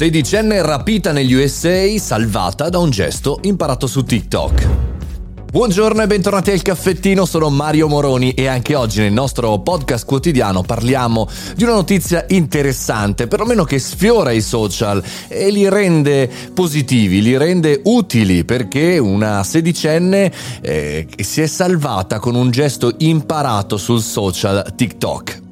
Sedicenne rapita negli USA, salvata da un gesto imparato su TikTok. Buongiorno e bentornati al caffettino, sono Mario Moroni e anche oggi nel nostro podcast quotidiano parliamo di una notizia interessante, perlomeno che sfiora i social e li rende positivi, li rende utili perché una sedicenne eh, si è salvata con un gesto imparato sul social TikTok.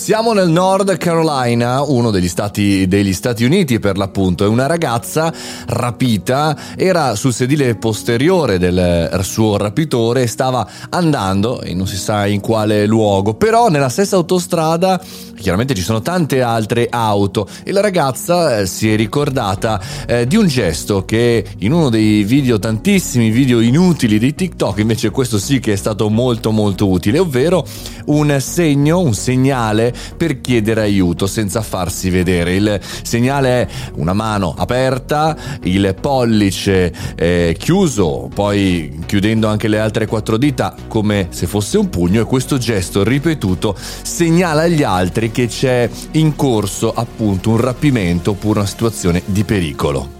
Siamo nel North Carolina, uno degli stati, degli stati Uniti per l'appunto, e una ragazza rapita era sul sedile posteriore del suo rapitore e stava andando, e non si sa in quale luogo, però nella stessa autostrada chiaramente ci sono tante altre auto. E la ragazza eh, si è ricordata eh, di un gesto che in uno dei video, tantissimi video inutili di TikTok, invece questo sì che è stato molto molto utile, ovvero un segno, un segnale per chiedere aiuto senza farsi vedere. Il segnale è una mano aperta, il pollice eh, chiuso, poi chiudendo anche le altre quattro dita come se fosse un pugno e questo gesto ripetuto segnala agli altri che c'è in corso appunto un rapimento oppure una situazione di pericolo.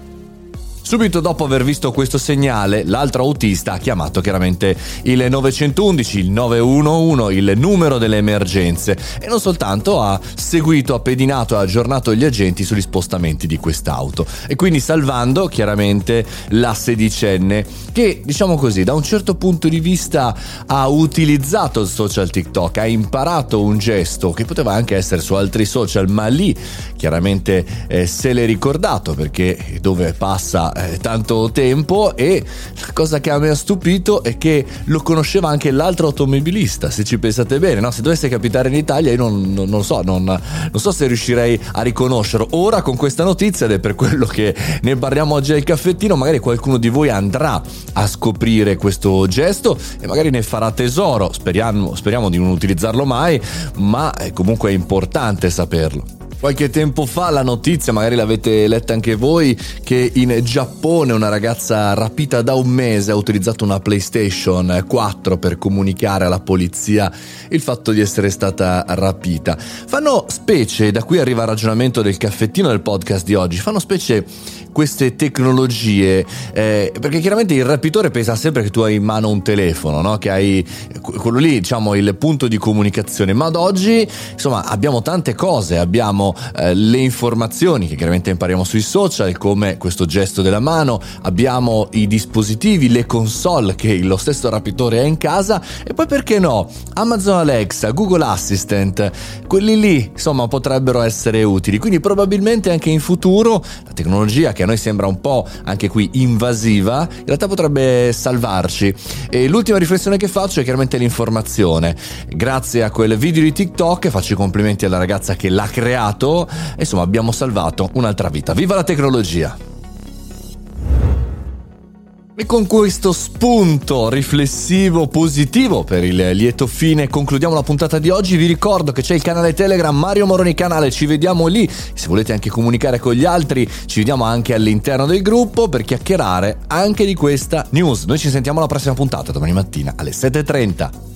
Subito dopo aver visto questo segnale, l'altro autista ha chiamato chiaramente il 911, il 911, il numero delle emergenze e non soltanto ha seguito, ha pedinato, ha aggiornato gli agenti sugli spostamenti di quest'auto. E quindi salvando chiaramente la sedicenne che diciamo così da un certo punto di vista ha utilizzato il social TikTok, ha imparato un gesto che poteva anche essere su altri social ma lì chiaramente eh, se l'è ricordato perché dove passa eh, tanto tempo e la cosa che a me ha stupito è che lo conosceva anche l'altro automobilista, se ci pensate bene, no? se dovesse capitare in Italia io non, non, non so, non, non, so se riuscirei a riconoscerlo. Ora con questa notizia ed è per quello che ne parliamo oggi al caffettino, magari qualcuno di voi andrà a scoprire questo gesto e magari ne farà tesoro, speriamo, speriamo di non utilizzarlo mai, ma comunque è importante saperlo. Qualche tempo fa la notizia, magari l'avete letta anche voi, che in Giappone una ragazza rapita da un mese ha utilizzato una PlayStation 4 per comunicare alla polizia il fatto di essere stata rapita. Fanno specie, da qui arriva il ragionamento del caffettino del podcast di oggi, fanno specie queste tecnologie, eh, perché chiaramente il rapitore pensa sempre che tu hai in mano un telefono, no? che hai quello lì, diciamo, il punto di comunicazione, ma ad oggi, insomma, abbiamo tante cose, abbiamo eh, le informazioni che chiaramente impariamo sui social, come questo gesto della mano, abbiamo i dispositivi, le console che lo stesso rapitore ha in casa. E poi perché no, Amazon Alexa, Google Assistant, quelli lì, insomma, potrebbero essere utili, quindi probabilmente anche in futuro la tecnologia che che a noi sembra un po' anche qui invasiva, in realtà potrebbe salvarci. E l'ultima riflessione che faccio è chiaramente l'informazione. Grazie a quel video di TikTok faccio i complimenti alla ragazza che l'ha creato, insomma abbiamo salvato un'altra vita. Viva la tecnologia! E con questo spunto riflessivo positivo per il lieto fine concludiamo la puntata di oggi. Vi ricordo che c'è il canale Telegram Mario Moroni Canale, ci vediamo lì. Se volete anche comunicare con gli altri, ci vediamo anche all'interno del gruppo per chiacchierare anche di questa news. Noi ci sentiamo alla prossima puntata domani mattina alle 7.30.